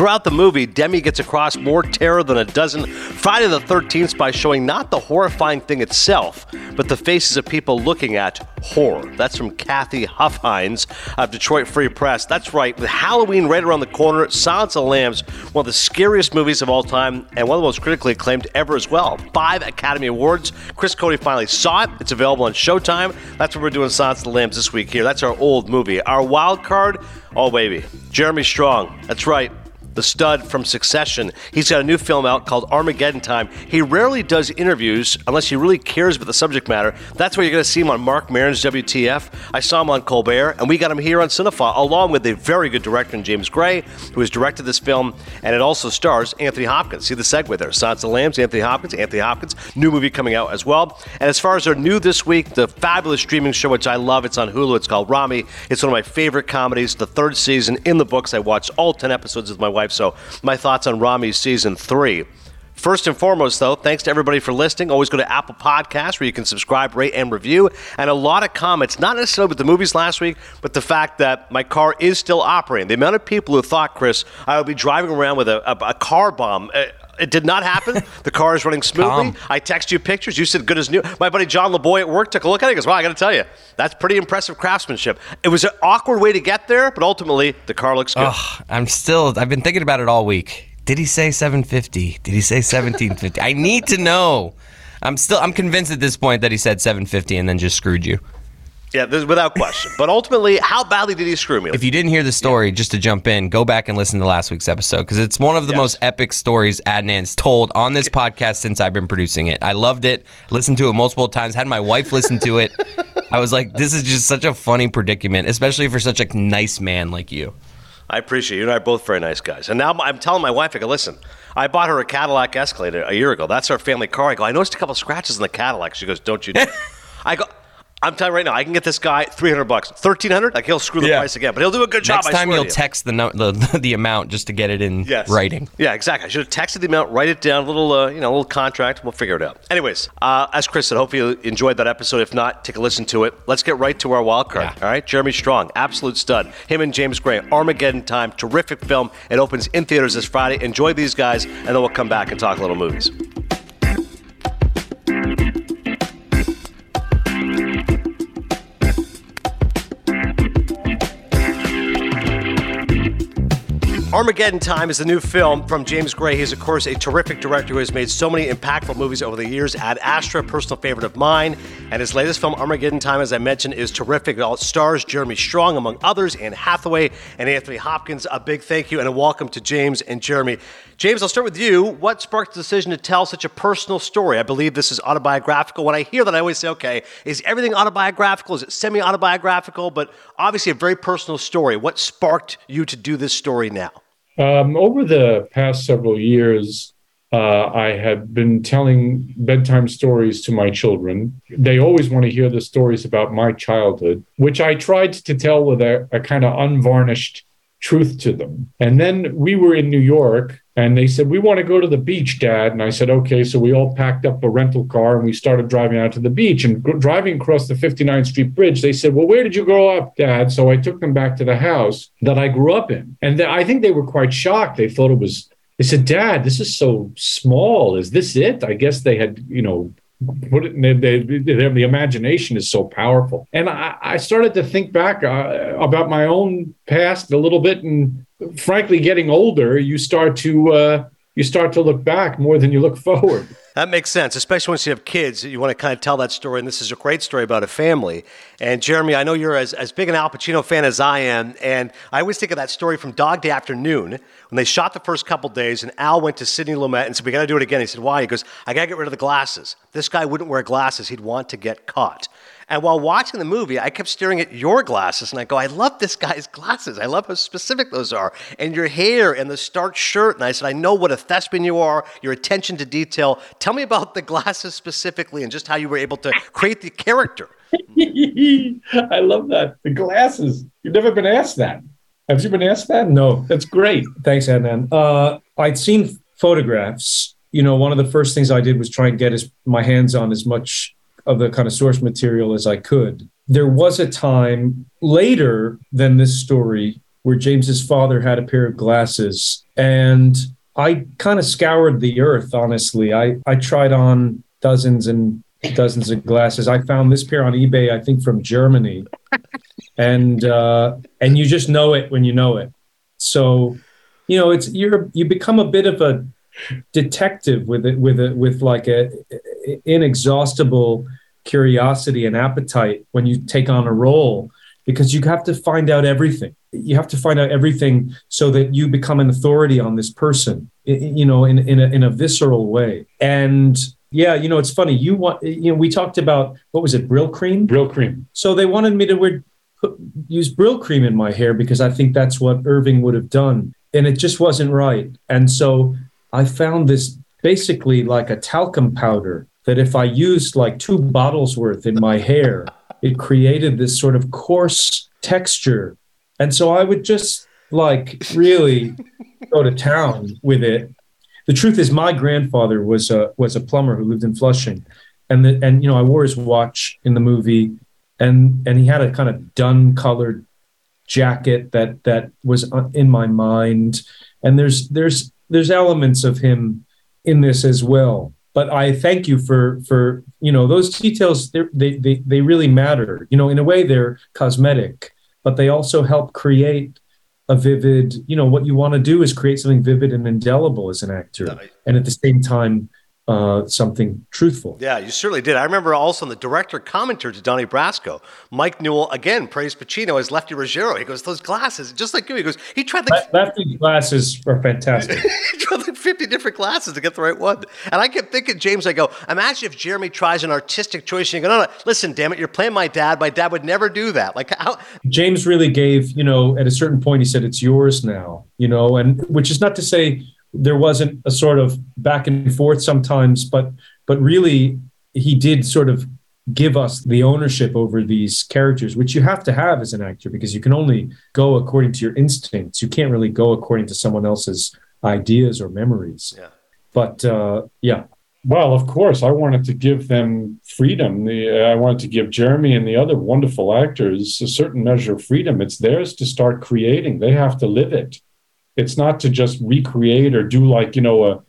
Throughout the movie, Demme gets across more terror than a dozen Friday the 13th by showing not the horrifying thing itself, but the faces of people looking at horror. That's from Kathy Huffhines of Detroit Free Press. That's right, with Halloween right around the corner, Silence of the Lambs, one of the scariest movies of all time, and one of the most critically acclaimed ever as well. Five Academy Awards. Chris Cody finally saw it. It's available on Showtime. That's what we're doing Silence of the Lambs this week here. That's our old movie. Our wild card, oh baby, Jeremy Strong. That's right the stud from Succession. He's got a new film out called Armageddon Time. He rarely does interviews unless he really cares about the subject matter. That's where you're going to see him on Marc Maron's WTF. I saw him on Colbert, and we got him here on Cinephile, along with a very good director in James Gray, who has directed this film, and it also stars Anthony Hopkins. See the segue there. Of Lambs, Anthony Hopkins, Anthony Hopkins. New movie coming out as well. And as far as our new this week, the fabulous streaming show, which I love, it's on Hulu. It's called Ramy. It's one of my favorite comedies. The third season in the books. I watched all 10 episodes with my wife, so my thoughts on Ramy season three. First and foremost, though, thanks to everybody for listening. Always go to Apple Podcasts where you can subscribe, rate, and review. And a lot of comments, not necessarily with the movies last week, but the fact that my car is still operating. The amount of people who thought, Chris, I would be driving around with a, a, a car bomb. Uh, it did not happen. The car is running smoothly. I text you pictures. You said good as new. My buddy John LeBoy at work took a look at it. He goes, "Wow, I got to tell you, that's pretty impressive craftsmanship." It was an awkward way to get there, but ultimately the car looks good. I'm still. I've been thinking about it all week. Did he say 750? Did he say 1750? I need to know. I'm still. I'm convinced at this point that he said 750 and then just screwed you. Yeah, without question. But ultimately, how badly did he screw me? If you didn't hear the story, yeah. just to jump in, go back and listen to last week's episode because it's one of the yes. most epic stories Adnan's told on this podcast since I've been producing it. I loved it. Listened to it multiple times. Had my wife listen to it. I was like, this is just such a funny predicament, especially for such a nice man like you. I appreciate you and I are both very nice guys. And now I'm telling my wife, I go, listen, I bought her a Cadillac Escalade a year ago. That's our family car. I go, I noticed a couple scratches in the Cadillac. She goes, don't you? I go, I'm telling you right now, I can get this guy 300 bucks, 1300. Like he'll screw the yeah. price again, but he'll do a good job. Next time you'll text the, no, the the amount just to get it in yes. writing. Yeah, exactly. I should have texted the amount, write it down, a little uh, you know, a little contract. We'll figure it out. Anyways, uh, as Chris said, hopefully you enjoyed that episode. If not, take a listen to it. Let's get right to our wild card. Yeah. All right, Jeremy Strong, absolute stud. Him and James Gray, Armageddon Time, terrific film. It opens in theaters this Friday. Enjoy these guys, and then we'll come back and talk a little movies. Armageddon Time is the new film from James Gray. He's, of course, a terrific director who has made so many impactful movies over the years. Ad Astra, personal favorite of mine. And his latest film, Armageddon Time, as I mentioned, is terrific. It stars Jeremy Strong, among others, Anne Hathaway and Anthony Hopkins. A big thank you and a welcome to James and Jeremy. James, I'll start with you. What sparked the decision to tell such a personal story? I believe this is autobiographical. When I hear that, I always say, okay, is everything autobiographical? Is it semi autobiographical? But obviously, a very personal story. What sparked you to do this story now? Um, over the past several years, uh, I had been telling bedtime stories to my children. They always want to hear the stories about my childhood, which I tried to tell with a, a kind of unvarnished truth to them. And then we were in New York and they said, We want to go to the beach, Dad. And I said, Okay. So we all packed up a rental car and we started driving out to the beach. And driving across the 59th Street Bridge, they said, Well, where did you grow up, Dad? So I took them back to the house that I grew up in. And th- I think they were quite shocked. They thought it was. They said, Dad, this is so small. Is this it? I guess they had, you know, put it in they, they, the imagination is so powerful. And i, I started to think back uh, about my own past a little bit and frankly getting older you start to uh, you start to look back more than you look forward that makes sense, especially once you have kids. You want to kind of tell that story, and this is a great story about a family. And Jeremy, I know you're as, as big an Al Pacino fan as I am, and I always think of that story from Dog Day Afternoon when they shot the first couple days, and Al went to Sidney Lumet and said, "We got to do it again." He said, "Why?" He goes, "I got to get rid of the glasses. This guy wouldn't wear glasses; he'd want to get caught." And while watching the movie, I kept staring at your glasses and I go, I love this guy's glasses. I love how specific those are. And your hair and the starched shirt. And I said, I know what a thespian you are, your attention to detail. Tell me about the glasses specifically and just how you were able to create the character. I love that. The glasses. You've never been asked that. Have you been asked that? No. That's great. Thanks, Adnan. Uh, I'd seen photographs. You know, one of the first things I did was try and get as, my hands on as much of the kind of source material as I could. There was a time later than this story where James's father had a pair of glasses. And I kind of scoured the earth, honestly. I, I tried on dozens and dozens of glasses. I found this pair on eBay, I think from Germany. and uh, and you just know it when you know it. So, you know, it's you're you become a bit of a detective with it with it with like a, a inexhaustible curiosity and appetite when you take on a role because you have to find out everything. You have to find out everything so that you become an authority on this person, you know, in, in, a, in a visceral way. And yeah, you know, it's funny. You want, you know, we talked about what was it, Brylcreem? Brill cream. So they wanted me to wear, put, use Brylcreem in my hair because I think that's what Irving would have done. And it just wasn't right. And so I found this basically like a talcum powder that if I used like two bottles worth in my hair, it created this sort of coarse texture. And so I would just like really go to town with it. The truth is, my grandfather was a was a plumber who lived in Flushing, and the, and you know I wore his watch in the movie, and and he had a kind of dun colored jacket that that was uh, in my mind, and there's there's there's elements of him in this as well but I thank you for for you know those details. They they they really matter. You know, in a way, they're cosmetic, but they also help create a vivid. You know, what you want to do is create something vivid and indelible as an actor, and at the same time uh, something truthful. Yeah, you certainly did. I remember also in the director commenter to Donnie Brasco, Mike Newell, again praised Pacino as Lefty Ruggiero. He goes, "Those glasses, just like you." He goes, "He tried like Lefty glasses are fantastic. he tried like fifty different glasses to get the right one." And I kept thinking, James, I go, "Imagine if Jeremy tries an artistic choice, and you go, no, no, listen, damn it, you're playing my dad. My dad would never do that." Like how James really gave, you know, at a certain point, he said, "It's yours now," you know, and which is not to say there wasn't a sort of back and forth sometimes, but but really he did sort of give us the ownership over these characters, which you have to have as an actor because you can only go according to your instincts. You can't really go according to someone else's ideas or memories. Yeah. But uh, yeah. Well, of course, I wanted to give them freedom. The, I wanted to give Jeremy and the other wonderful actors a certain measure of freedom. It's theirs to start creating. They have to live it. It's not to just recreate or do like, you know, a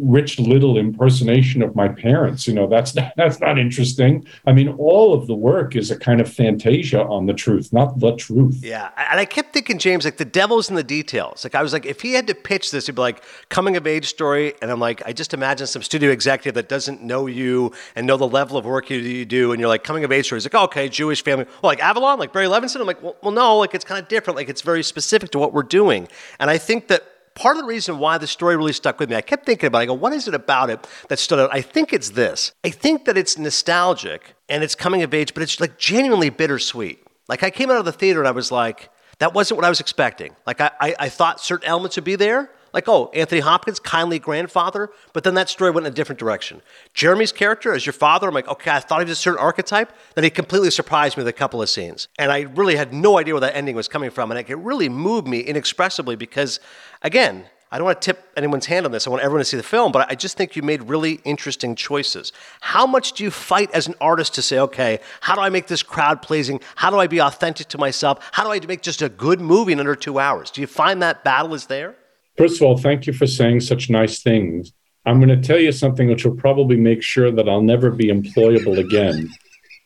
Rich Little impersonation of my parents. You know, that's that's not interesting. I mean, all of the work is a kind of fantasia on the truth, not the truth. Yeah, and I kept thinking, James, like the devil's in the details. Like I was like, if he had to pitch this, he'd be like coming of age story, and I'm like, I just imagine some studio executive that doesn't know you and know the level of work you do, and you're like coming of age story. He's like, oh, okay, Jewish family, well, like Avalon, like Barry Levinson. I'm like, well, well, no, like it's kind of different. Like it's very specific to what we're doing, and I think that part of the reason why the story really stuck with me, I kept thinking about it. I go, what is it about it that stood out? I think it's this. I think that it's nostalgic and it's coming of age, but it's like genuinely bittersweet. Like I came out of the theater and I was like, that wasn't what I was expecting. Like I, I, I thought certain elements would be there, like, oh, Anthony Hopkins, kindly grandfather, but then that story went in a different direction. Jeremy's character as your father, I'm like, okay, I thought he was a certain archetype. Then he completely surprised me with a couple of scenes. And I really had no idea where that ending was coming from. And it really moved me inexpressibly because, again, I don't want to tip anyone's hand on this. I want everyone to see the film, but I just think you made really interesting choices. How much do you fight as an artist to say, okay, how do I make this crowd pleasing? How do I be authentic to myself? How do I make just a good movie in under two hours? Do you find that battle is there? First of all, thank you for saying such nice things. I'm going to tell you something which will probably make sure that I'll never be employable again,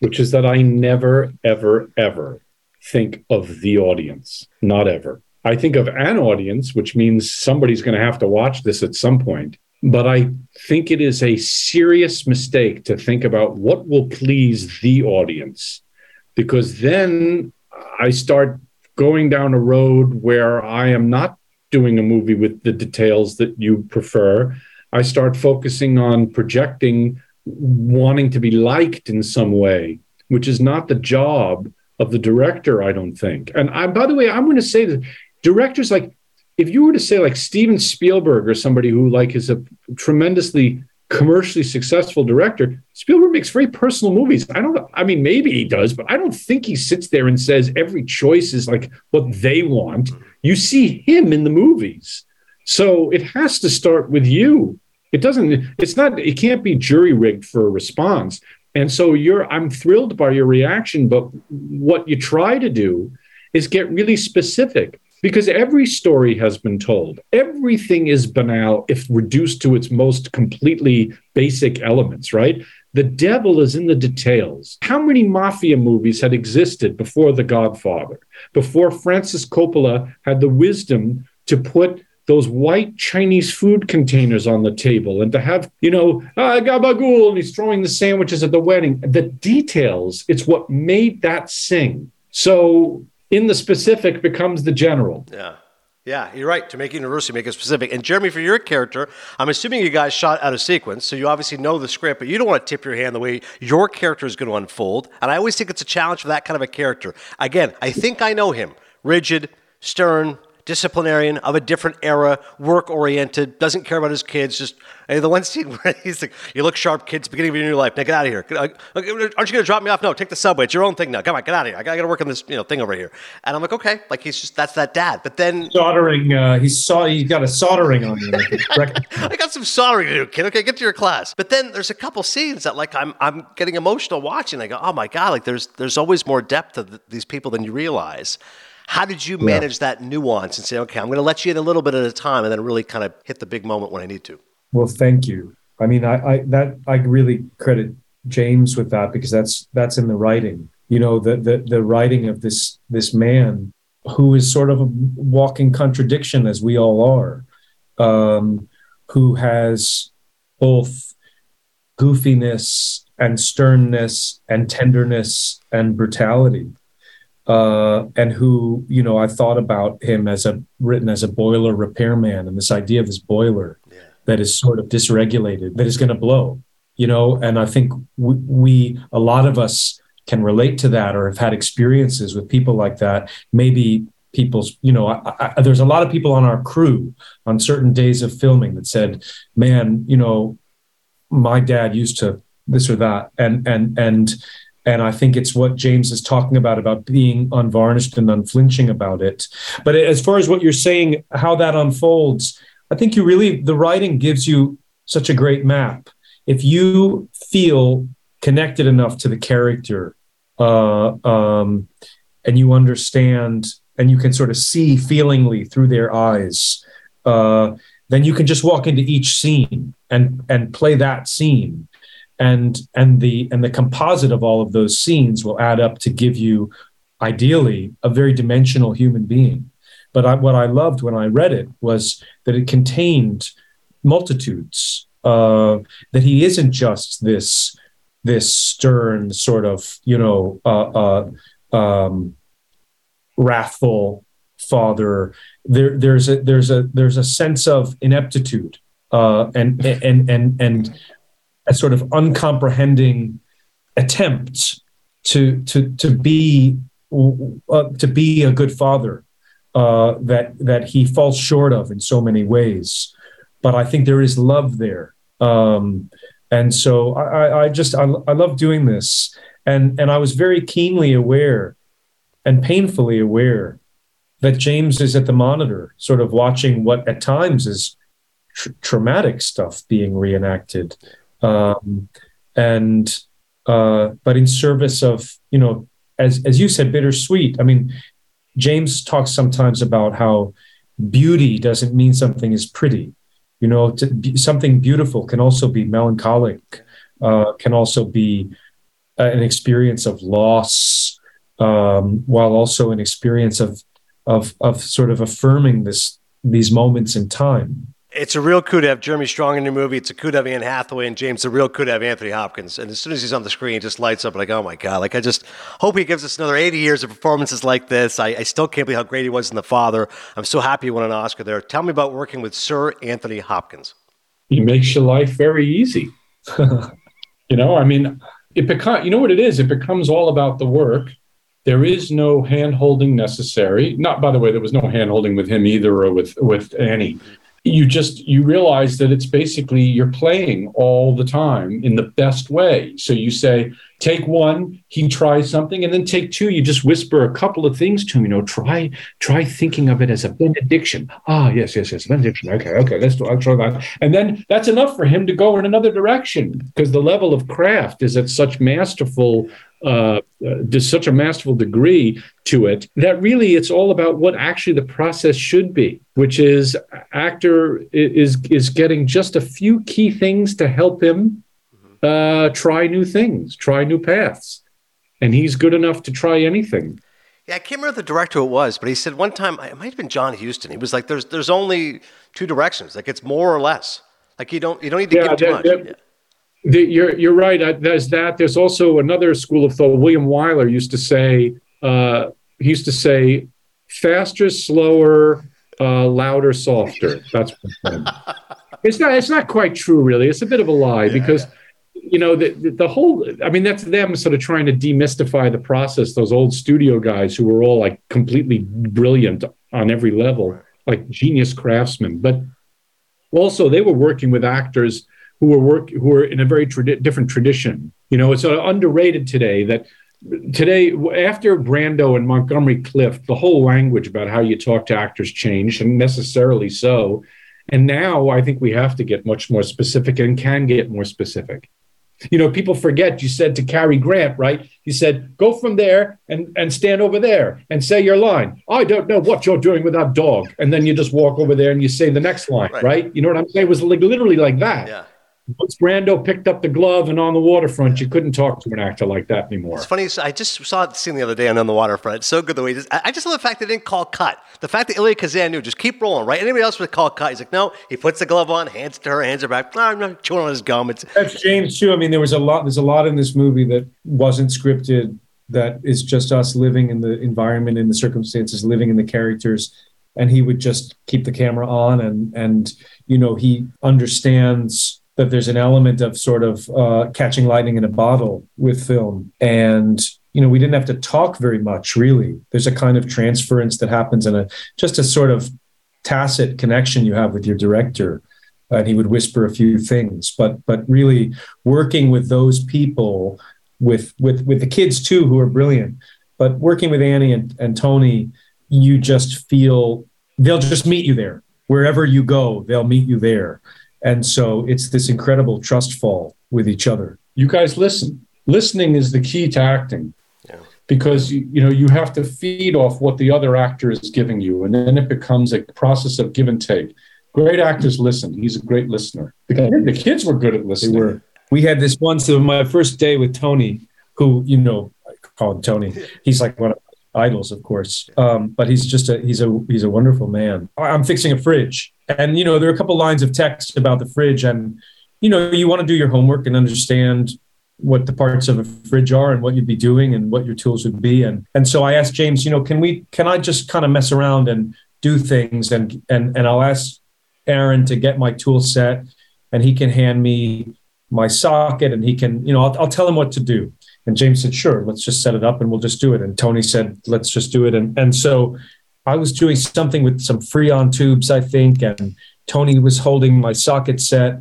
which is that I never, ever, ever think of the audience. Not ever. I think of an audience, which means somebody's going to have to watch this at some point. But I think it is a serious mistake to think about what will please the audience, because then I start going down a road where I am not doing a movie with the details that you prefer. I start focusing on projecting wanting to be liked in some way, which is not the job of the director, I don't think. And I, by the way, I'm going to say that directors like, if you were to say like Steven Spielberg or somebody who like is a tremendously commercially successful director, Spielberg makes very personal movies. I don't, I mean, maybe he does, but I don't think he sits there and says every choice is like what they want. You see him in the movies. So it has to start with you. It doesn't, it's not, it can't be jury rigged for a response. And so you're, I'm thrilled by your reaction, but what you try to do is get really specific. Because every story has been told. Everything is banal if reduced to its most completely basic elements, right? The devil is in the details. How many mafia movies had existed before The Godfather, before Francis Coppola had the wisdom to put those white Chinese food containers on the table and to have, you know, ah, gabagool, and he's throwing the sandwiches at the wedding. The details, it's what made that sing. So in the specific becomes the general. Yeah. Yeah, you're right. To make it universal, make it specific. And Jeremy, for your character, I'm assuming you guys shot out of sequence, so you obviously know the script, but you don't want to tip your hand the way your character is going to unfold. And I always think it's a challenge for that kind of a character. Again, I think I know him. Rigid, stern, disciplinarian of a different era, work oriented, doesn't care about his kids. Just the one scene where he's like, "You look sharp, kids. Beginning of your new life. Now get out of here. Aren't you going to drop me off? No, take the subway. It's your own thing now. Come on, get out of here. I got to work on this you know thing over here." And I'm like, "Okay." Like he's just that's that dad. But then soldering. Uh, he's saw. He's got a soldering on you. I got some soldering to do, kid. Okay, get to your class. But then there's a couple scenes that like I'm I'm getting emotional watching. I go, "Oh my god!" Like there's there's always more depth to th- these people than you realize. How did you manage yeah. that nuance and say, okay, I'm going to let you in a little bit at a time, and then really kind of hit the big moment when I need to? Well, thank you. I mean, I, I that I really credit James with that because that's that's in the writing. You know, the the the writing of this this man who is sort of a walking contradiction, as we all are, um, who has both goofiness and sternness and tenderness and brutality uh, and who you know I thought about him as a written as a boiler repairman, and this idea of this boiler yeah. that is sort of dysregulated, that is going to blow, you know. And I think we, we, a lot of us can relate to that, or have had experiences with people like that. Maybe people's, you know, I, I, there's a lot of people on our crew on certain days of filming that said, "Man, you know, my dad used to this or that," and and and and I think it's what James is talking about, about being unvarnished and unflinching about it. But as far as what you're saying, how that unfolds, I think you really, the writing gives you such a great map. If you feel connected enough to the character uh, um, and you understand and you can sort of see feelingly through their eyes, uh, then you can just walk into each scene and and play that scene and and the and the composite of all of those scenes will add up to give you ideally a very dimensional human being. But I, what i loved when i read it was that it contained multitudes uh, that he isn't just this this stern sort of you know uh, uh, um, wrathful father. There there's a there's a there's a sense of ineptitude uh, and and and and a sort of uncomprehending attempt to to to be uh, to be a good father uh, that that he falls short of in so many ways. But I think there is love there, um, and so I, I just I, I love doing this, and and I was very keenly aware and painfully aware that James is at the monitor, sort of watching what at times is tr- traumatic stuff being reenacted um, and uh, but in service of you know as as you said bittersweet i mean james talks sometimes about how beauty doesn't mean something is pretty. You know be, something beautiful can also be melancholic uh, can also be uh, an experience of loss um, while also an experience of of of sort of affirming this these moments in time it's a real coup to have Jeremy Strong in your movie. It's a coup to have Anne Hathaway and James. A real coup to have Anthony Hopkins. And as soon as he's on the screen, it just lights up like, oh my God. Like, I just hope he gives us another 80 years of performances like this. I, I still can't believe how great he was in The Father. I'm so happy he won an Oscar there. Tell me about working with Sir Anthony Hopkins. He makes your life very easy. you know, I mean, it becomes, you know what it is? It becomes all about the work. There is no hand holding necessary. Not, by the way, there was no hand holding with him either or with, with Annie you just you realize that it's basically you're playing all the time in the best way. So you say take one he tries something and then take two you just whisper a couple of things to him you know try try thinking of it as a benediction. Ah yes yes yes benediction. Okay okay let's do i'll try that. And then that's enough for him to go in another direction because the level of craft is at such masterful uh, there's such a masterful degree to it that really it's all about what actually the process should be, which is actor is is getting just a few key things to help him uh, try new things, try new paths, and he's good enough to try anything. Yeah, I can't remember the director it was, but he said one time it might have been John Huston. He was like, "There's there's only two directions. Like it's more or less. Like you don't you don't need to yeah, give too much." yeah. The, you're you're right. There's that. There's also another school of thought. William Wyler used to say uh, he used to say faster, slower, uh, louder, softer. That's it's not. It's not quite true, really. It's a bit of a lie yeah, because. Yeah. You know the, the, the whole. I mean, that's them sort of trying to demystify the process. Those old studio guys who were all like completely brilliant on every level, like genius craftsmen. But also, they were working with actors who were work who are in a very tradi- different tradition. You know, it's uh, underrated today that today after Brando and Montgomery Clift, the whole language about how you talk to actors changed, and necessarily so. And now I think we have to get much more specific and can get more specific. You know, people forget you said to Cary Grant, right? You said, go from there and, and stand over there and say your line. I don't know what you're doing with that dog. And then you just walk over there and you say the next line, right? right? You know what I'm saying? It was like literally like that. Yeah once Brando picked up the glove and on the waterfront, you couldn't talk to an actor like that anymore. It's funny. I just saw the scene the other day on, on the waterfront. It's so good the way he just. I just love the fact they didn't call cut. The fact that Elia Kazan knew just keep rolling, right? Anybody else would call cut. He's like, no. He puts the glove on, hands to her, hands her back. No, I'm not chewing on his gum. It's that's James too. I mean, there was a lot. There's a lot in this movie that wasn't scripted. That is just us living in the environment, in the circumstances, living in the characters and he would just keep the camera on and and you know he understands that there's an element of sort of uh, catching lightning in a bottle with film. And, you know, we didn't have to talk very much, really. There's a kind of transference that happens and a just a sort of tacit connection you have with your director. And he would whisper a few things, but but really working with those people, with with with the kids too, who are brilliant, but working with Annie and, and Tony, you just feel they'll just meet you there wherever you go. They'll meet you there, and so it's this incredible trust fall with each other. You guys listen. Listening is the key to acting. Yeah. Because you, you know you have to feed off what the other actor is giving you, and then it becomes a process of give and take. Great actors listen. He's a great listener. The, the kids were good at listening. They were. We had this once on my first day with Tony, who you know, I call him Tony. He's like one of idols, of course. Um, but he's just a he's a he's a wonderful man. I'm fixing a fridge, and you know there are a couple lines of text about the fridge, and you know you want to do your homework and understand what the parts of a fridge are and what you'd be doing and what your tools would be and and so I asked James you know can we can I just kind of mess around and do things and and and I'll ask Aaron to get my tool set and he can hand me my socket and he can you know I'll, I'll tell him what to do and James said, sure, let's just set it up and we'll just do it. And Tony said, let's just do it. And, and so I was doing something with some Freon tubes, I think. And Tony was holding my socket set.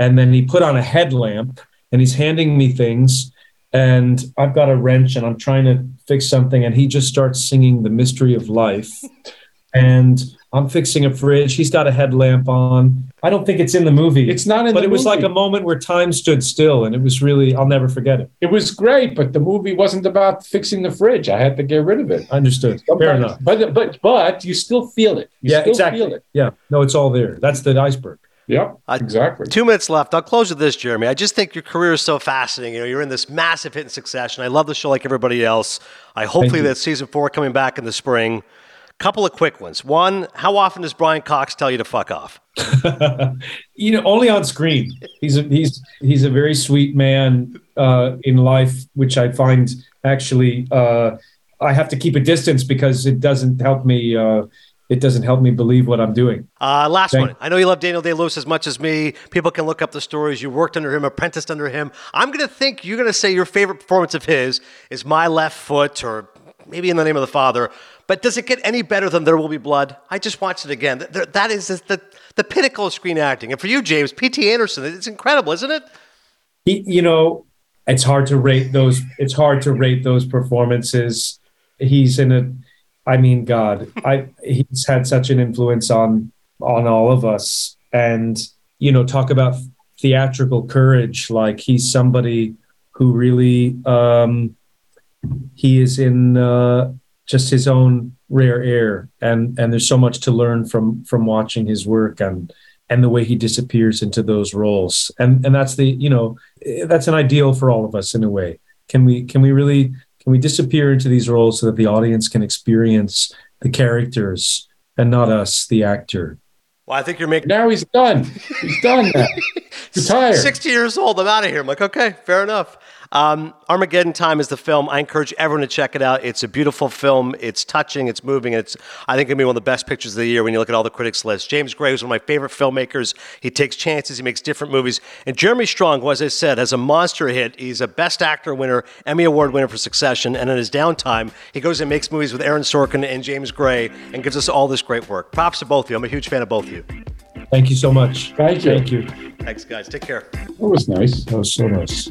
And then he put on a headlamp and he's handing me things. And I've got a wrench and I'm trying to fix something. And he just starts singing The Mystery of Life. And I'm fixing a fridge. He's got a headlamp on. I don't think it's in the movie. It's not in but it was like a moment where time stood still and it was really I'll never forget it. It was great, but the movie wasn't about fixing the fridge. I had to get rid of it. Understood. Sometimes, Fair enough. But but but you still feel it. You yeah, exactly. It. Yeah. No, it's all there. That's the iceberg. Yeah, uh, exactly. Two minutes left. I'll close with this, Jeremy. I just think your career is so fascinating. You know, you're in this massive hit in succession. I love the show like everybody else. I hopefully that season four coming back in the spring. Couple of quick ones. One, how often does Brian Cox tell you to fuck off? you know, only on screen. He's a, he's he's a very sweet man uh, in life, which I find actually uh, I have to keep a distance because it doesn't help me. Uh, it doesn't help me believe what I'm doing. Uh, last Thank one. I know you love Daniel Day Lewis as much as me. People can look up the stories. You worked under him, apprenticed under him. I'm going to think you're going to say your favorite performance of his is My Left Foot or maybe In the Name of the Father. But does it get any better than There Will Be Blood? I just watched it again. That is the, the pinnacle of screen acting. And for you, James, P.T. Anderson, it's incredible, isn't it? You know, it's hard to rate those. It's hard to rate those performances. He's in a. I mean, God, I he's had such an influence on on all of us. And you know, talk about theatrical courage. Like he's somebody who really um, he is in uh, just his own rare air, and and there's so much to learn from from watching his work and and the way he disappears into those roles, and and that's the you know that's an ideal for all of us in a way. Can we can we really can we disappear into these roles so that the audience can experience the characters and not us, the actor? Well, I think you're making. Now he's done. He's done now. Retired. 60 years old. I'm out of here. I'm like, okay, fair enough. Um, Armageddon Time is the film. I encourage everyone to check it out. It's a beautiful film. It's touching. It's moving. It's I think gonna be one of the best pictures of the year when you look at all the critics' lists. James Gray is one of my favorite filmmakers. He takes chances. He makes different movies. And Jeremy Strong, who, as I said, has a monster hit. He's a Best Actor winner, Emmy Award winner for Succession. And in his downtime, he goes and makes movies with Aaron Sorkin and James Gray and gives us all this great work. Props to both of you. I'm a huge fan of both of you. Thank you so much. Thank you. Thank you. Thanks, guys. Take care. That was nice. That was so nice.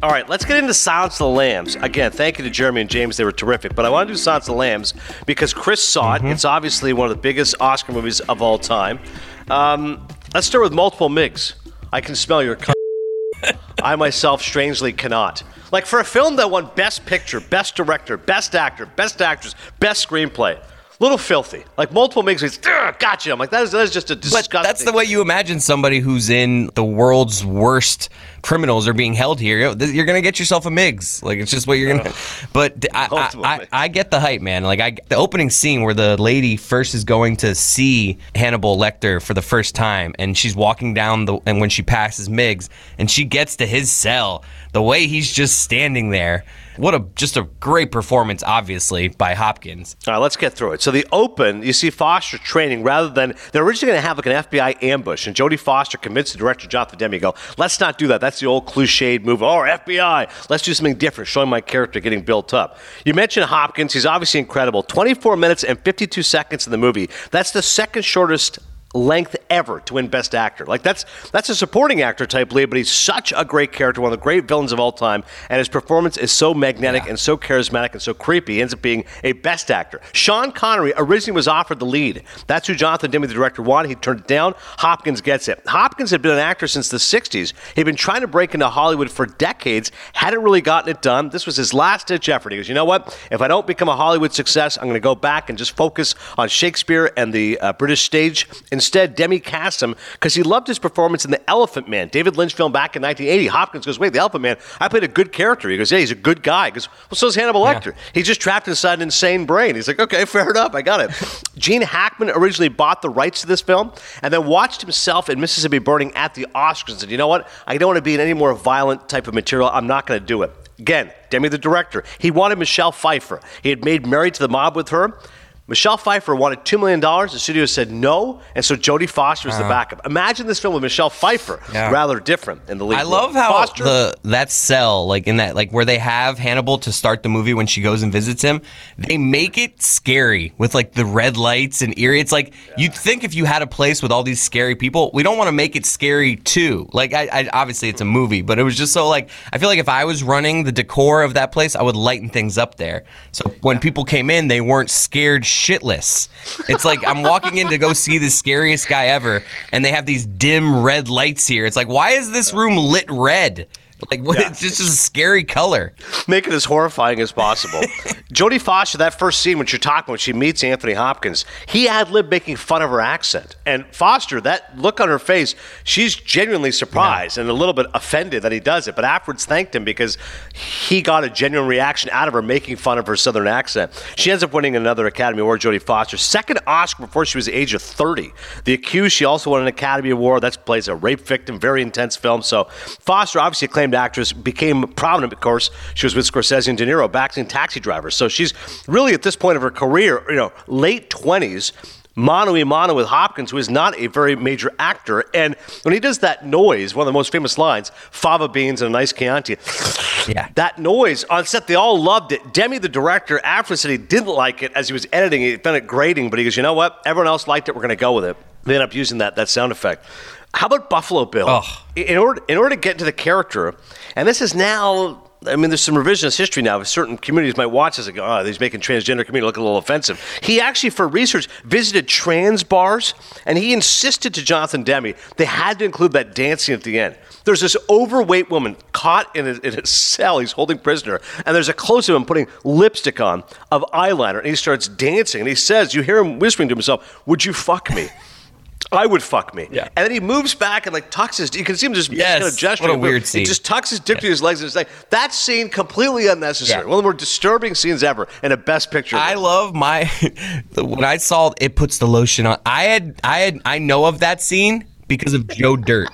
All right, let's get into Silence of the Lambs. Again, thank you to Jeremy and James. They were terrific. But I want to do Silence of the Lambs because Chris saw it. It's obviously one of the biggest Oscar movies of all time. Um, let's start with multiple Miggs. I can smell your c- I myself strangely cannot. Like for a film that won Best Picture, Best Director, Best Actor, Best Actress, Best Screenplay, little filthy. Like multiple Miggs, "Ugh, gotcha. I'm like that is that is just a But disgusting. that's the way you imagine somebody who's in the world's worst criminals are being held here. You're you're gonna get yourself a Miggs. Like it's just what you're gonna. But I, I, I, I get the hype, man. Like I, the opening scene where the lady first is going to see Hannibal Lecter for the first time, and she's walking down the, and when she passes Miggs, and she gets to his cell, the way he's just standing there. What a just a great performance, obviously by Hopkins. All right, let's get through it. So the open, you see Foster training rather than they're originally going to have like an FBI ambush, and Jodie Foster convinced the director Jonathan Demme, "Go, let's not do that. That's the old cliched move. Oh, FBI. Let's do something different, showing my character getting built up." You mentioned Hopkins; he's obviously incredible. 24 minutes and 52 seconds in the movie. That's the second shortest length ever to win Best Actor. Like that's that's a supporting actor type lead, but he's such a great character, one of the great villains of all time, and his performance is so magnetic and so charismatic and so creepy. He ends up being a Best Actor. Sean Connery originally was offered the lead. That's who Jonathan Demme, the director, wanted. He turned it down. Hopkins gets it. Hopkins had been an actor since the '60s. He'd been trying to break into Hollywood for decades, hadn't really gotten it done. This was his last-ditch effort. He goes, you know what? If I don't become a Hollywood success, I'm going to go back and just focus on Shakespeare and the uh, British stage. Instead, Demme cast him because he loved his performance in The Elephant Man, David Lynch film back in 1980. Hopkins goes, wait, The Elephant Man, I played a good character. He goes, yeah, he's a good guy. He goes, well, so's Hannibal Lecter. He's just trapped inside an insane brain. He's like, okay, fair enough, I got it. Gene Hackman originally bought the rights to this film and then watched himself in Mississippi Burning at the Oscars and said, you know what? I don't want to be in any more violent type of material. I'm not going to do it. Again, Demme, the director, he wanted Michelle Pfeiffer. He had made Married to the Mob with her. Michelle Pfeiffer wanted $2 million. The studio said no, and so Jodie Foster was the uh-huh. backup. Imagine this film with Michelle Pfeiffer, Yeah. rather different in the lead. I role. love how Foster, the that cell, like in that, like where they have Hannibal to start the movie when she goes and visits him, they make it scary with like the red lights and eerie. It's like you'd think if you had a place with all these scary people, we don't want to make it scary too. Like, I, I obviously it's a movie, but it was just so like I feel like if I was running the decor of that place, I would lighten things up there. So when people came in, they weren't scared shitless. It's like I'm walking in to go see the scariest guy ever, and they have these dim red lights here. It's like, why is this room lit red? Like, what? It's just a scary color. make it as horrifying as possible. Jodie Foster, that first scene when you're talking when she meets Anthony Hopkins, he ad lib making fun of her accent. And Foster, that look on her face, she's genuinely surprised and a little bit offended that he does it, but afterwards thanked him because he got a genuine reaction out of her making fun of her southern accent. She ends up winning another Academy Award, Jodie Foster, second Oscar before she was the age of 30. The Accused, she also won an Academy Award. That plays a rape victim, very intense film. So Foster obviously acclaimed acclaimed actress, became prominent, of course. She was with Scorsese and De Niro, back in Taxi Driver. So she's really at this point of her career, you know, late 20s, mano a mano with Hopkins, who is not a very major actor. And when he does that noise, one of the most famous lines, fava beans and a nice Chianti, Yeah. that noise on set, they all loved it. Demme, the director, after said he didn't like it as he was editing it, he found it grating, but he goes, you know what? Everyone else liked it. We're going to go with it. They end up using that, that sound effect. How about Buffalo Bill? Oh. In order, in order to get into the character, and this is now I mean, there's some revisionist history now. Certain communities might watch this and go, oh, he's making transgender community look a little offensive. He actually, for research, visited trans bars, and he insisted to Jonathan Demme they had to include that dancing at the end. There's this overweight woman caught in a, in a cell he's holding prisoner, and there's a close of him putting lipstick on of eyeliner, and he starts dancing, and he says, you hear him whispering to himself, would you fuck me? I would fuck me. Yeah. And then he moves back and like tucks his. You can see him just Yes. kind of gesturing. What a weird scene. He just tucks his dick to his legs and it's like that scene completely unnecessary. Yeah. One of the more disturbing scenes ever and a best picture. I love my when I saw it puts the lotion on. I had I had I know of that scene because of Joe Dirt.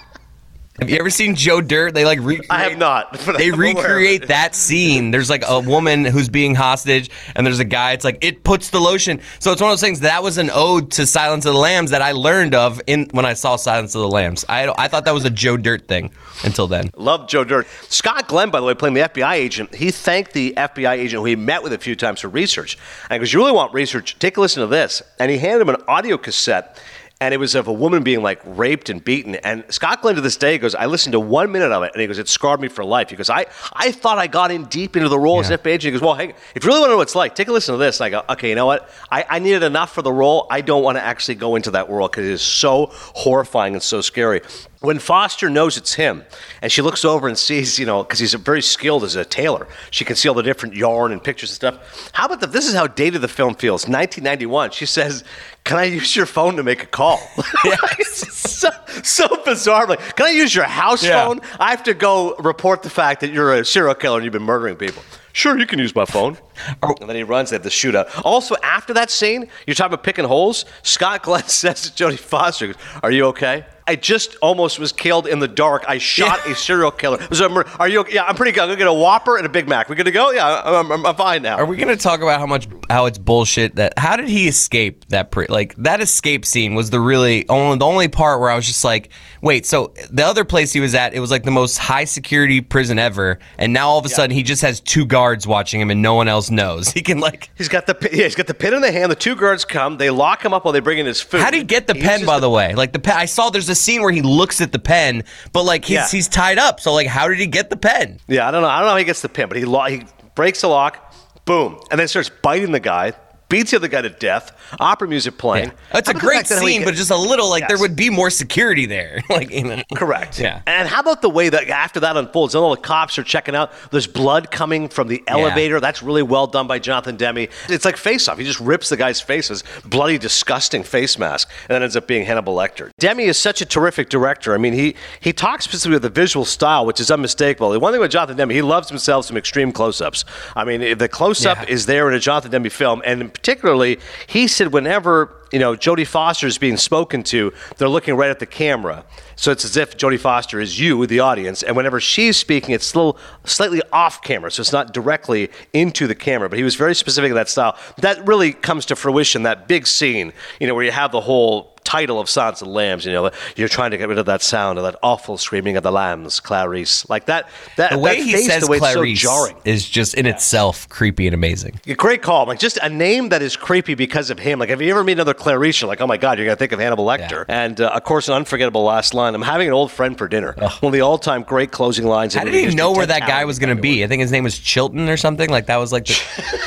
Have you ever seen Joe Dirt? They like recreate, I have not. They recreate that scene. There's like a woman who's being hostage, and there's a guy. It's like it puts the lotion. So it's one of those things that was an ode to Silence of the Lambs that I learned of in when I saw Silence of the Lambs. I I thought that was a Joe Dirt thing until then. Love Joe Dirt. Scott Glenn, by the way, playing the FBI agent, he thanked the FBI agent who he met with a few times for research. And because you really want research, take a listen to this. And he handed him an audio cassette. And it was of a woman being like raped and beaten. And Scott Glenn to this day goes, I listened to one minute of it, and he goes, it scarred me for life. He goes, I, I thought I got in deep into the role as Yeah. FBI agent. He goes, well, hey, if you really want to know what it's like, take a listen to this. And I go, okay, you know what? I, I needed enough for the role. I don't want to actually go into that world because it is so horrifying and so scary. When Foster knows it's him, and she looks over and sees, you know, because he's very skilled as a tailor, she can see all the different yarn and pictures and stuff. How about the, this is how dated the film feels. 1991, she says, Can I use your phone to make a call? it's so, so bizarre. Like, Can I use your house Yeah. phone? I have to go report the fact that you're a serial killer and you've been murdering people. Sure, you can use my phone. Oh. And then he runs, they have the shootout. Also, after that scene, you're talking about picking holes. Scott Glenn says to Jodie Foster, Are you okay? I just almost was killed in the dark. I shot a serial killer. It was a mur- Are you okay? Yeah, I'm pretty good. I'm to get a Whopper and a Big Mac. We good to go? Yeah, I'm, I'm, I'm fine now. Are we gonna talk about how much how it's bullshit that how did he escape that pre- like that escape scene was the really only the only part where I was just like wait so the other place he was at it was like the most high security prison ever and now all of a sudden he just has two guards watching him and no one else knows he can like He's got the yeah, he's got the pin in the hand. The two guards come. They lock him up while they bring in his food. how did he get the He pen by the way like the pen I saw there's a scene where he looks at the pen but like he's Yeah. he's tied up so like how did he get the pen Yeah, I don't know. I don't know how he gets the pen, but he lo- he breaks the lock, boom, and then starts biting the guy, beats the other guy to death. Opera music playing. It's How a great that scene, but just a little like there would be more security there. like you know. Correct. Yeah. And how about the way that after that unfolds, and all the cops are checking out, there's blood coming from the elevator. That's really well done by Jonathan Demme. It's like face off. He just rips the guy's face, his bloody, disgusting face mask, and then ends up being Hannibal Lecter. Demme is such a terrific director. I mean, he he talks specifically with the visual style, which is unmistakable. The one thing with Jonathan Demme, he loves himself some extreme close-ups. I mean, the close-up Yeah. is there in a Jonathan Demme film, and particularly, he said whenever you know Jodie Foster is being spoken to, they're looking right at the camera. So it's as if Jodie Foster is you, the audience, and whenever she's speaking, it's little slightly off camera, so it's not directly into the camera. But he was very specific in that style. That really comes to fruition. That big scene, you know, where you have the whole title of Silence of the Lambs. You know, you're trying to get rid of that sound of that awful screaming of the lambs, Clarice. Like that. That The way that he face, says the way Clarice it's so jarring. is just in itself creepy and amazing. A Great call. Like just a name that is creepy because of him. Like if you ever meet another Clarice, you're like, oh my god, you're gonna think of Hannibal Lecter. And uh, of course, an unforgettable last line. I'm having an old friend for dinner. One of the all-time great closing lines. I didn't even know where that guy was going to be? I think his name was Chilton or something. Like that was like the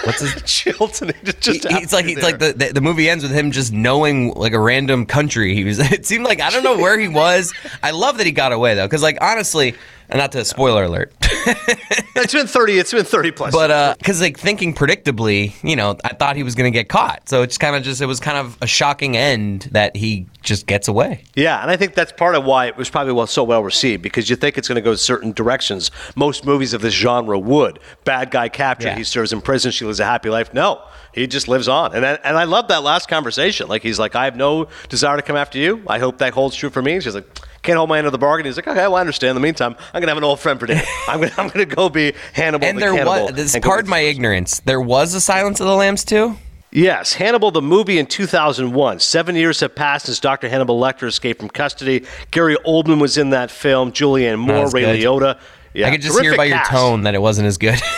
what's his? Chilton. It just He- it's like it's like the, the the movie ends with him just knowing like a random country. He was. It seemed like I don't know where he was. I love that he got away though, because like honestly, not to spoiler alert, It's been 30. It's been 30 plus. but uh, because like thinking predictably, you know, I thought he was going to get caught. So it's kind of just it was kind of a shocking end that he just gets away. Yeah, and I think that's part of why it was probably well so well received because you think it's going to go certain directions. Most movies of this genre would. Bad guy captured, Yeah. he serves in prison, she lives a happy life. No, he just lives on, and I, and I love that last conversation. Like he's like, I have no desire to come after you. I hope that holds true for me. And she's like, can't hold my end of the bargain. He's like, okay, well, I understand. In the meantime, I'm gonna have an old friend for dinner. I'm gonna I'm gonna go be Hannibal. And the there cannibal was, this, and go pardon my ignorance, there was a Silence of the Lambs too? Yes, Hannibal the movie in 2001. Seven years have passed since Dr. Hannibal Lecter escaped from custody. Gary Oldman was in that film. Julianne Moore, Ray good. Liotta. Yeah, I could just hear terrific by your cast. tone that it wasn't as good.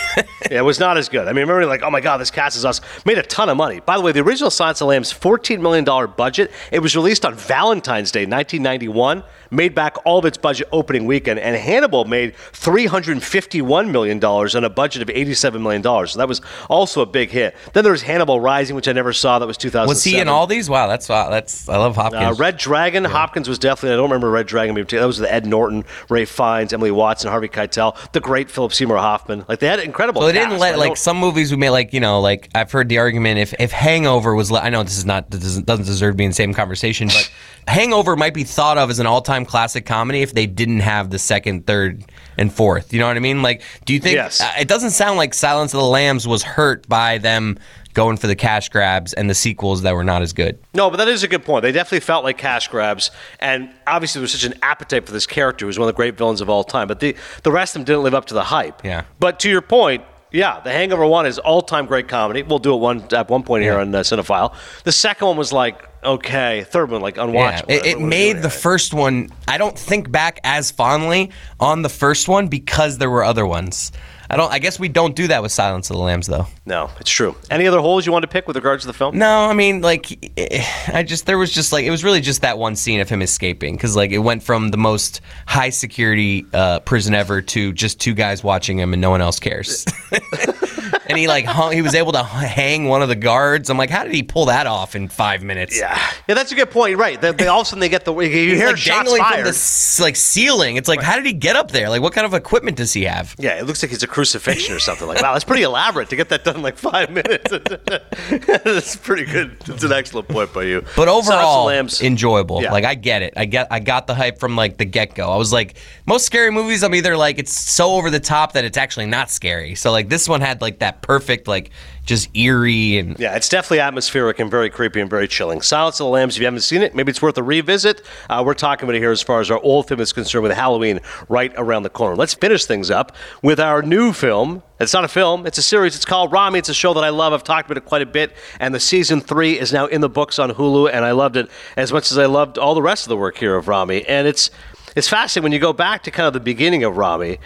Yeah, it was not as good. I mean, remember, like, oh my God, this cast is us. Made a ton of money. By the way, the original Silence of the Lambs, $14 million budget. It was released on Valentine's Day, 1991. Made back all of its budget opening weekend. And Hannibal made $351 million on a budget of $87 million. So that was also a big hit. Then there was Hannibal Rising, which I never saw. That was 2007. was he in all these? Wow, that's wow, that's I love Hopkins. Uh, Red Dragon, Hopkins was definitely. I don't remember Red Dragon. being- That was the Ed Norton, Ralph Fiennes, Emily Watson, Harvey Keitel, the great Philip Seymour Hoffman. Like they had incredible. Well, they didn't let like some movies we made like you know like I've heard the argument if if Hangover was I know this is not this doesn't, doesn't deserve to be in the same conversation but Hangover might be thought of as an all time classic comedy if they didn't have the second, third, and fourth. You know what I mean? Like, do you think Yes. uh, it doesn't sound like Silence of the Lambs was hurt by them going for the cash grabs and the sequels that were not as good? No, but that is a good point. They definitely felt like cash grabs, and obviously there was such an appetite for this character, who was one of the great villains of all time. But the the rest of them didn't live up to the hype. Yeah. But to your point, yeah, The Hangover one is all time great comedy. We'll do it one at one point here on uh, Cinephile. The second one was like okay. Third one like Yeah, unwatchable. it, it we made the first one. I don't think back as fondly on the first one because there were other ones. I don't. I guess we don't do that with Silence of the Lambs, though. No, it's true. Any other holes you want to pick with regards to the film? No, I mean, like, eh, I just there was just like it was really just that one scene of him escaping because like it went from the most high security uh, prison ever to just two guys watching him and no one else cares. and he like hung, he was able to hang one of the guards. I'm like, how did he pull that off in five minutes? Yeah, yeah, that's a good point. Right. They, they all of a sudden they get the you He's hear like shots dangling fired. from the like ceiling. It's like, how did he get up there? Like, what kind of equipment does he have? Yeah, it looks like it's a crucifixion or something. Like, wow, that's pretty elaborate to get that done in like five minutes. that's pretty good. It's an excellent point by you. But Silence of the overall, enjoyable. Yeah. Like I get it. I get. I got the hype from like the get go. I was like, most scary movies. I'm either like it's so over the top that it's actually not scary. So like this one had like that perfect like just eerie and Yeah, it's definitely atmospheric and very creepy and very chilling. Silence of the Lambs, if you haven't seen it, maybe it's worth a revisit. Uh, we're talking about it here as far as our old film is concerned with Halloween right around the corner. Let's finish things up with our new film. It's not a film, it's a series. It's called Ramy. It's a show that I love. I've talked about it quite a bit. And the season three is now in the books on Hulu, and I loved it as much as I loved all the rest of the work here of Ramy. And it's it's fascinating when you go back to kind of the beginning of Ramy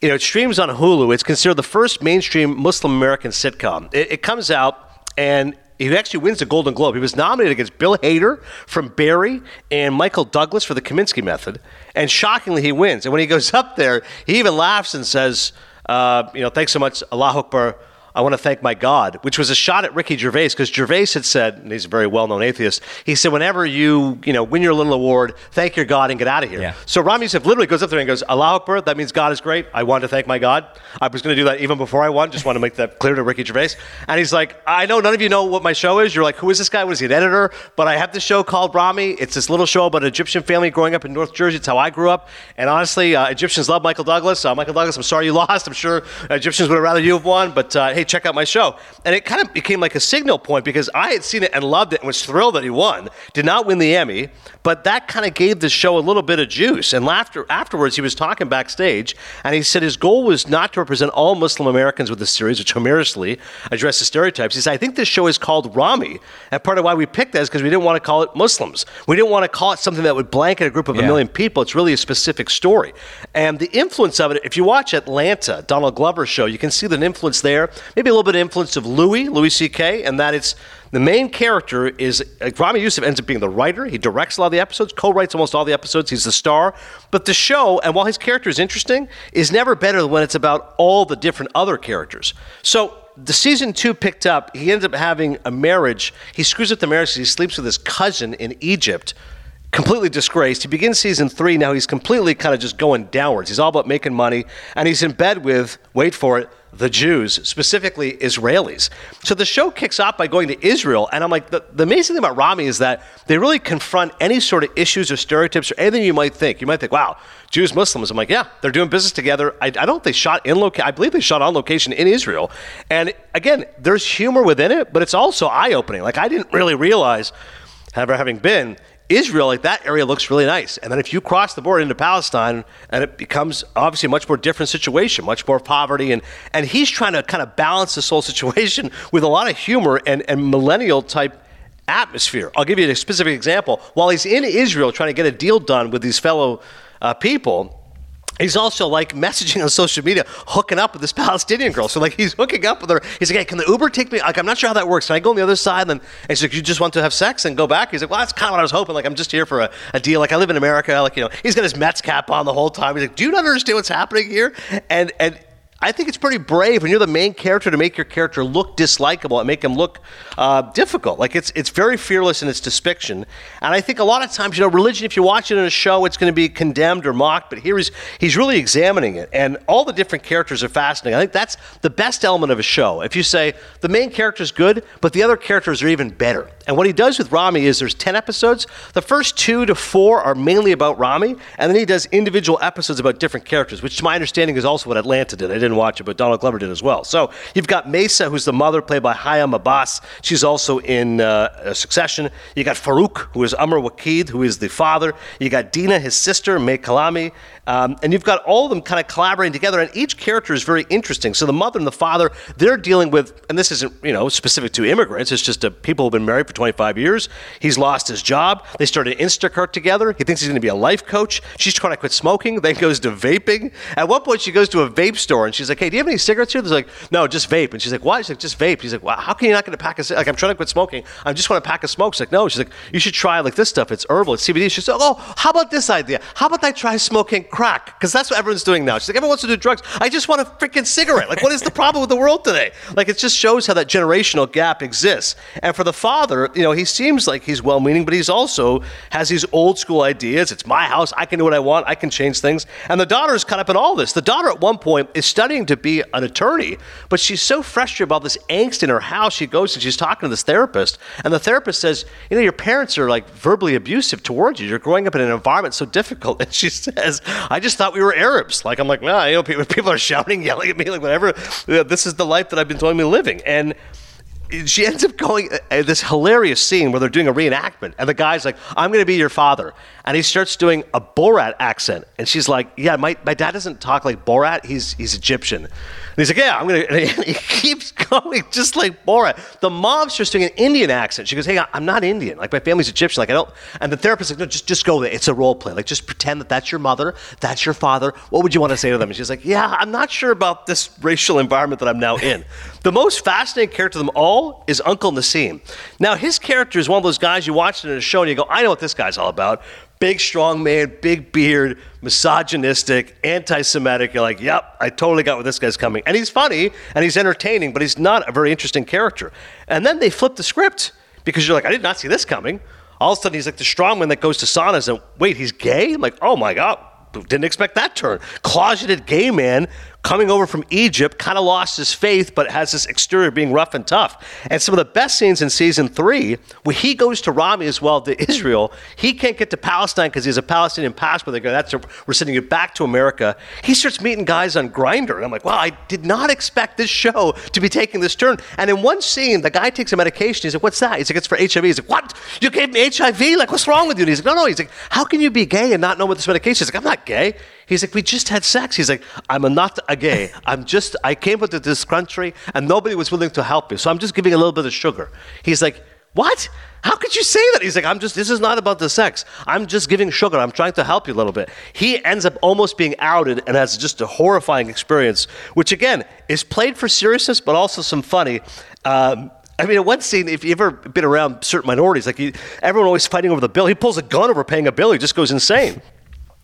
you know, it streams on Hulu. It's considered the first mainstream Muslim American sitcom. It, it comes out and he actually wins the Golden Globe. He was nominated against Bill Hader from Barry and Michael Douglas for the Kominsky Method, and shockingly, he wins. And when he goes up there, he even laughs and says, uh, "You know, thanks so much, Allah Akbar." I want to thank my God, which was a shot at Ricky Gervais because Gervais had said, and he's a very well-known atheist. He said, whenever you, you know, win your little award, thank your God and get out of here. Yeah. So Ramy Youssef literally goes up there and goes, Allah Akbar, that means God is great. I want to thank my God. I was going to do that even before I won. Just want to make that clear to Ricky Gervais. And he's like, I know none of you know what my show is. You're like, who is this guy? Was he, an editor? But I have this show called Ramy. It's this little show about an Egyptian family growing up in North Jersey. It's how I grew up. And honestly, uh, Egyptians love Michael Douglas. Uh, Michael Douglas, I'm sorry you lost. I'm sure Egyptians would have rather you have won. But uh, hey, check out my show. And it kind of became like a signal point because I had seen it and loved it and was thrilled that he won. Did not win the Emmy, but that kind of gave the show a little bit of juice. And after, afterwards, he was talking backstage, and he said his goal was not to represent all Muslim Americans with the series, which humorously addresses stereotypes. He said, I think this show is called Ramy. And part of why we picked that is because we didn't want to call it Muslims. We didn't want to call it something that would blanket a group of a million people. It's really a specific story. And the influence of it, if you watch Atlanta, Donald Glover's show, you can see the influence there. Maybe a little bit of influence of Louis, Louis C.K., and that it's the main character is Ramy Youssef ends up being the writer. He directs a lot of the episodes, co-writes almost all the episodes. He's the star. But the show, and while his character is interesting, is never better than when it's about all the different other characters. So the season two picked up. He ends up having a marriage. He screws up the marriage he sleeps with his cousin in Egypt completely disgraced. He begins season three. Now he's completely kind of just going downwards. He's all about making money, and he's in bed with, wait for it, the Jews, specifically Israelis. So the show kicks off by going to Israel, and I'm like, the, the amazing thing about Ramy is that they really confront any sort of issues or stereotypes or anything you might think. You might think, wow, Jews, Muslims. I'm like, yeah, they're doing business together. I, I don't think they shot in location. I believe they shot on location in Israel. And again, there's humor within it, but it's also eye opening. Like I didn't really realize, ever having been Israel, like that area looks really nice. And then if you cross the border into Palestine, and it becomes obviously a much more different situation, much more poverty. And, and he's trying to kind of balance this whole situation with a lot of humor and, and millennial type atmosphere. I'll give you a specific example. While he's in Israel trying to get a deal done with these fellow uh, people, He's also like messaging on social media, hooking up with this Palestinian girl. So like he's hooking up with her. He's like, "Hey, can the Uber take me? Like, I'm not sure how that works. Can I go on the other side?" And, then, and she's like, "You just want to have sex and go back?" He's like, "Well, that's kind of what I was hoping. Like, I'm just here for a, a deal. Like, I live in America. Like, you know, he's got his Mets cap on the whole time. He's like, "Do you not understand what's happening here?" And and I think it's pretty brave when you're the main character to make your character look dislikable and make him look uh, difficult. Like it's it's very fearless in its depiction. And I think a lot of times, you know, religion, if you watch it in a show, it's going to be condemned or mocked. But here he's he's really examining it, and all the different characters are fascinating. I think that's the best element of a show. If you say the main character is good, but the other characters are even better. And what he does with Ramy is there's 10 episodes. The first two to four are mainly about Ramy, and then he does individual episodes about different characters, which to my understanding is also what Atlanta did. I didn't watch it, but Donald Glover did as well. So you've got Maysa, who's the mother, played by Hiam Abbass. She's also in uh, Succession. You got Farouk, who is Amr Waked, who is the father. You got Dina, his sister, May Kalami. Um, and you've got all of them kind of collaborating together, and each character is very interesting. So the mother and the father, they're dealing with, and this isn't you know specific to immigrants. It's just a, people who've been married for 25 years. He's lost his job. They started Instacart together. He thinks he's going to be a life coach. She's trying to quit smoking. Then goes to vaping. At one point, she goes to a vape store and she's like, "Hey, do you have any cigarettes here?" There's like, "No, just vape." And she's like, "Why?" She's like, "Just vape." He's like, "Well, how can you not get a pack of like I'm trying to quit smoking. I just want a pack of smokes." She's like, "No." She's like, "You should try like this stuff. It's herbal. It's CBD." She's like, "Oh, how about this idea? How about I try smoking crack? Because that's what everyone's doing now." She's like, "Everyone wants to do drugs. I just want a freaking cigarette. Like, what is the problem with the world today? Like, it just shows how that generational gap exists. And for the father, you know, he seems like he's well-meaning, but he's also has these old school ideas. It's my house. I can do what I want. I can change things. And the daughter is caught up in all this. The daughter at one point is studying to be an attorney, but she's so frustrated about this angst in her house. She goes and she's talking to this therapist, and the therapist says, "You know, your parents are like verbally abusive towards you. You're growing up in an environment so difficult." And she says, "I just thought we were Arabs." Like I'm like, nah, you know, people are shouting, yelling at me, like whatever. This is the life that I've been told me living, and she ends up going uh, this hilarious scene where they're doing a reenactment and the guy's like i'm going to be your father. And he starts doing a borat accent and she's like yeah my, my dad doesn't talk like borat. He's, he's egyptian and he's like yeah i'm going to he keeps going just like borat the mom starts doing an indian accent. She goes hey i'm not indian. Like my family's egyptian. Like i don't and the therapist's like no just, just go there it's a role play. Like just pretend that that's your mother that's your father. What would you want to say to them? And she's like yeah i'm not sure about this racial environment that i'm now in. The most fascinating character of them all is Uncle Nassim. Now, his character is one of those guys you watch in a show and you go, I know what this guy's all about. Big, strong man, big beard, misogynistic, anti Semitic. You're like, yep, I totally got where this guy's coming. And he's funny and he's entertaining, but he's not a very interesting character. And then they flip the script because you're like, I did not see this coming. All of a sudden, he's like the strong man that goes to saunas and wait, he's gay? I'm like, oh my God, didn't expect that turn. Closeted gay man coming over from Egypt, kind of lost his faith, but has this exterior being rough and tough. And some of the best scenes in season three, where he goes to Ramy as well to Israel, he can't get to Palestine because he has a Palestinian passport. They go, "That's a, we're sending you back to America." He starts meeting guys on Grindr, and I'm like, "Wow, I did not expect this show to be taking this turn." And in one scene, the guy takes a medication. He's like, "What's that?" He's like, "It's for HIV." He's like, "What? You gave me HIV? Like, what's wrong with you?" And he's like, "No, no." He's like, "How can you be gay and not know what this medication?" He's like, "I'm not gay." He's like, we just had sex. He's like, I'm not a gay. I'm just, I came into this country and nobody was willing to help me. So I'm just giving a little bit of sugar. He's like, what? How could you say that? He's like, I'm just, this is not about the sex. I'm just giving sugar. I'm trying to help you a little bit. He ends up almost being outed and has just a horrifying experience, which again is played for seriousness, but also some funny. Um, I mean, at one scene, if you've ever been around certain minorities, like everyone always fighting over the bill, he pulls a gun over paying a bill. He just goes insane.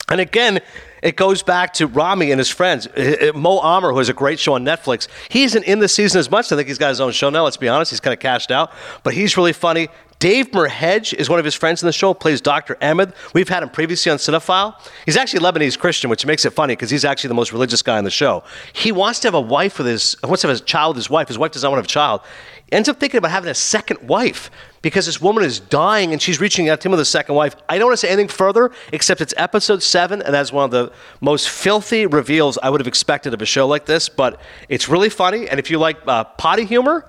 And again, it goes back to Ramy and his friends. Uh, uh, Mo Amer, who has a great show on Netflix, he isn't in the season as much. I think he's got his own show now, let's be honest. He's kind of cashed out, but he's really funny. Dave Merheje is one of his friends in the show, plays Dr. Ahmed. We've had him previously on Cinephile. He's actually Lebanese Christian, which makes it funny because he's actually the most religious guy on the show. He wants to have a wife with his, wants to have a child with his wife. His wife does not want to have a child. Ends up thinking about having a second wife because this woman is dying and she's reaching out to him with a second wife. I don't want to say anything further except it's episode seven, and that's one of the most filthy reveals I would have expected of a show like this. But it's really funny, and if you like uh, potty humor,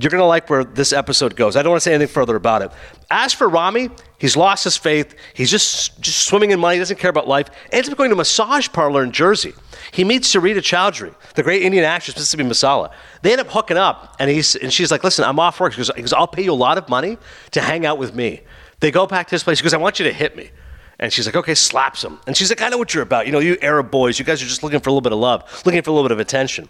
You're going to like where this episode goes. I don't want to say anything further about it. As for Ramy, he's lost his faith. He's just, just swimming in money, doesn't care about life. Ends up going to a massage parlor in Jersey. He meets Sarita Choudhury, the great Indian actress, Mississippi Masala. They end up hooking up, and, he's, and she's like, Listen, I'm off work. He goes, he goes, I'll pay you a lot of money to hang out with me. They go back to his place. He goes, I want you to hit me. And she's like, okay, slaps him. And she's like, I know what you're about. You know, you Arab boys, you guys are just looking for a little bit of love, looking for a little bit of attention.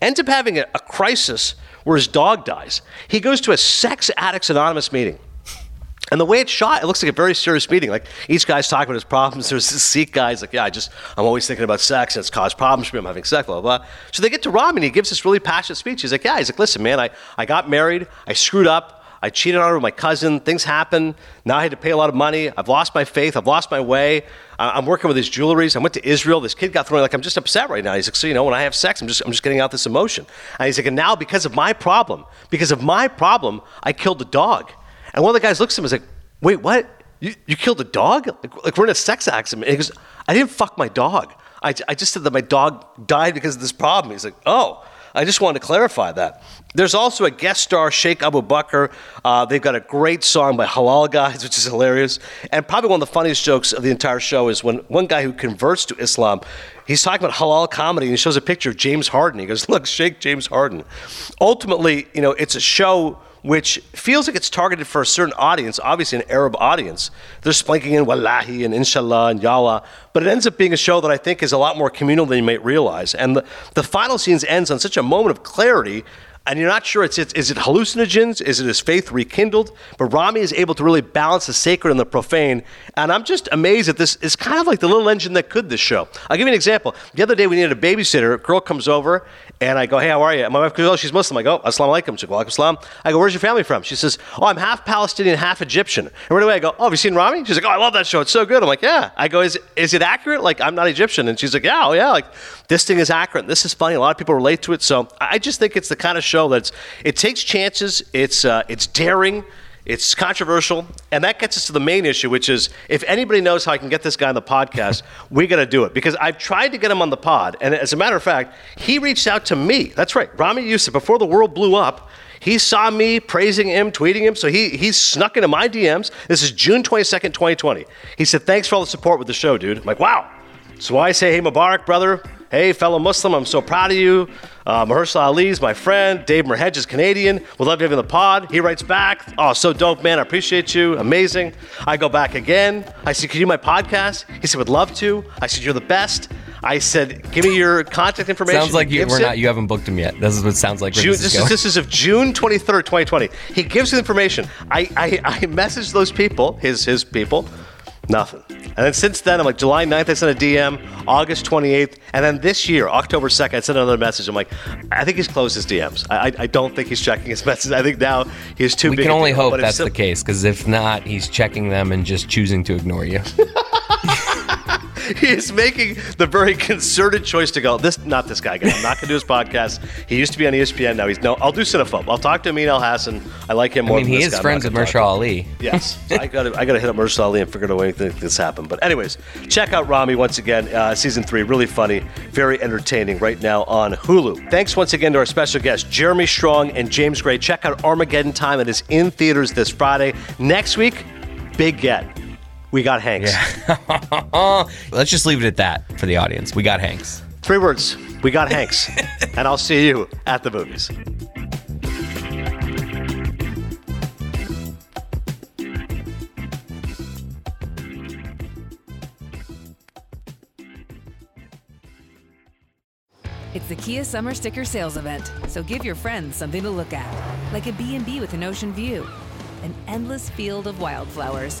Ends up having a, a crisis where his dog dies. He goes to a Sex Addicts Anonymous meeting. And the way it's shot, it looks like a very serious meeting. Like each guy's talking about his problems. There's this Sikh guy. He's like, "Yeah, I just I'm always thinking about sex, and it's caused problems for me. I'm having sex, blah blah." blah. So they get to Ramy, and he gives this really passionate speech. He's like, "Yeah, he's like, listen, man, I I got married, I screwed up, I cheated on her with my cousin. Things happen. Now I had to pay a lot of money. I've lost my faith. I've lost my way. I'm working with his jewelries. I went to Israel. This kid got thrown. Like I'm just upset right now. He's like, so you know, when I have sex, I'm just I'm just getting out this emotion. And he's like, and now because of my problem, because of my problem, I killed a dog. And one of the guys looks at him and is like, wait, what? You, you killed a dog? Like, like we're in a sex accident. And he goes, I didn't fuck my dog. I, I just said that my dog died because of this problem. He's like, oh. I just wanted to clarify that. There's also a guest star, Sheikh Abu Bakr. Uh, they've got a great song by Halal Guys, which is hilarious. And probably one of the funniest jokes of the entire show is when one guy who converts to Islam, he's talking about halal comedy and he shows a picture of James Harden. He goes, Look, Sheikh James Harden. Ultimately, you know, it's a show which feels like it's targeted for a certain audience, obviously an Arab audience. They're splinking in wallahi and inshallah and yallah, but it ends up being a show that I think is a lot more communal than you might realize. And the, the final scenes ends on such a moment of clarity and you're not sure it's, it's is it hallucinogens? Is it his faith rekindled? But ramy is able to really balance the sacred and the profane. And i'm just amazed that this is kind of like the little engine that could this show. I'll give you an example. The other day we needed a babysitter. A girl comes over and i go hey how are you? And my wife goes oh she's muslim. I go assalamu alaikum. She goes assalam i go where's your family from? She says oh i'm half palestinian half egyptian. And right away i go oh have you seen ramy? She's like oh i love that show. It's so good. I'm like yeah. I go is, is it accurate? Like i'm not egyptian. And she's like yeah oh yeah. Like this thing is accurate this is funny a lot of people relate to it so i just think it's the kind of show that's it takes chances. It's uh, it's daring. It's controversial, and that gets us to the main issue, which is if anybody knows how I can get this guy on the podcast, we got to do it because I've tried to get him on the pod, and as a matter of fact, he reached out to me. That's right, Ramy Youssef. Before the world blew up, he saw me praising him, tweeting him, so he he snuck into my DMs. This is June twenty second, twenty twenty. He said, "Thanks for all the support with the show, dude." I'm like, "Wow." So I say, "Hey, Mubarak, brother." Hey, fellow Muslim, I'm so proud of you. Uh, Mahershala Ali is my friend. Dave Merheje is Canadian. We love to have you having the pod. He writes back, Oh, so dope, man. I appreciate you. Amazing. I go back again. I said, Can you do my podcast? He said, Would love to. I said, You're the best. I said, "Give me your contact information." Sounds like you, we're not. You haven't booked him yet. This is what it sounds like. June, this, this is, is, this is of June twenty third, twenty twenty. He gives the information. I, I I messaged those people, his his people. Nothing. And then since then, I'm like, July 9th, I sent a DM, August 28th, and then this year, October 2nd, I sent another message. I'm like, I think he's closed his DMs. I, I don't think he's checking his messages. I think now he's too we big. can only hope that's some- the case, because if not, he's checking them and just choosing to ignore you. he is making the very concerted choice to go. This, not this guy. Again. I'm not going to do his podcast. He used to be on ESPN. Now he's no. I'll do Cinephobe. I'll talk to Amin Elhassan. I like him more. I mean, he is guy. Friends with Mahershala Ali. Yes, I got to I got to hit up Mahershala Ali and figure out anything this happened. But anyways, check out Ramy once again. Uh, season three, really funny, very entertaining. Right now on Hulu. Thanks once again to our special guests Jeremy Strong and James Gray. Check out Armageddon Time. It is in theaters this Friday. Next week, big get. We got Hanks. Let's just leave it at that for the audience. We got Hanks. Three words. We got Hanks. and I'll see you at the movies. It's the Kia Summer Sticker Sales Event, so give your friends something to look at, like a B&B with an ocean view, an endless field of wildflowers,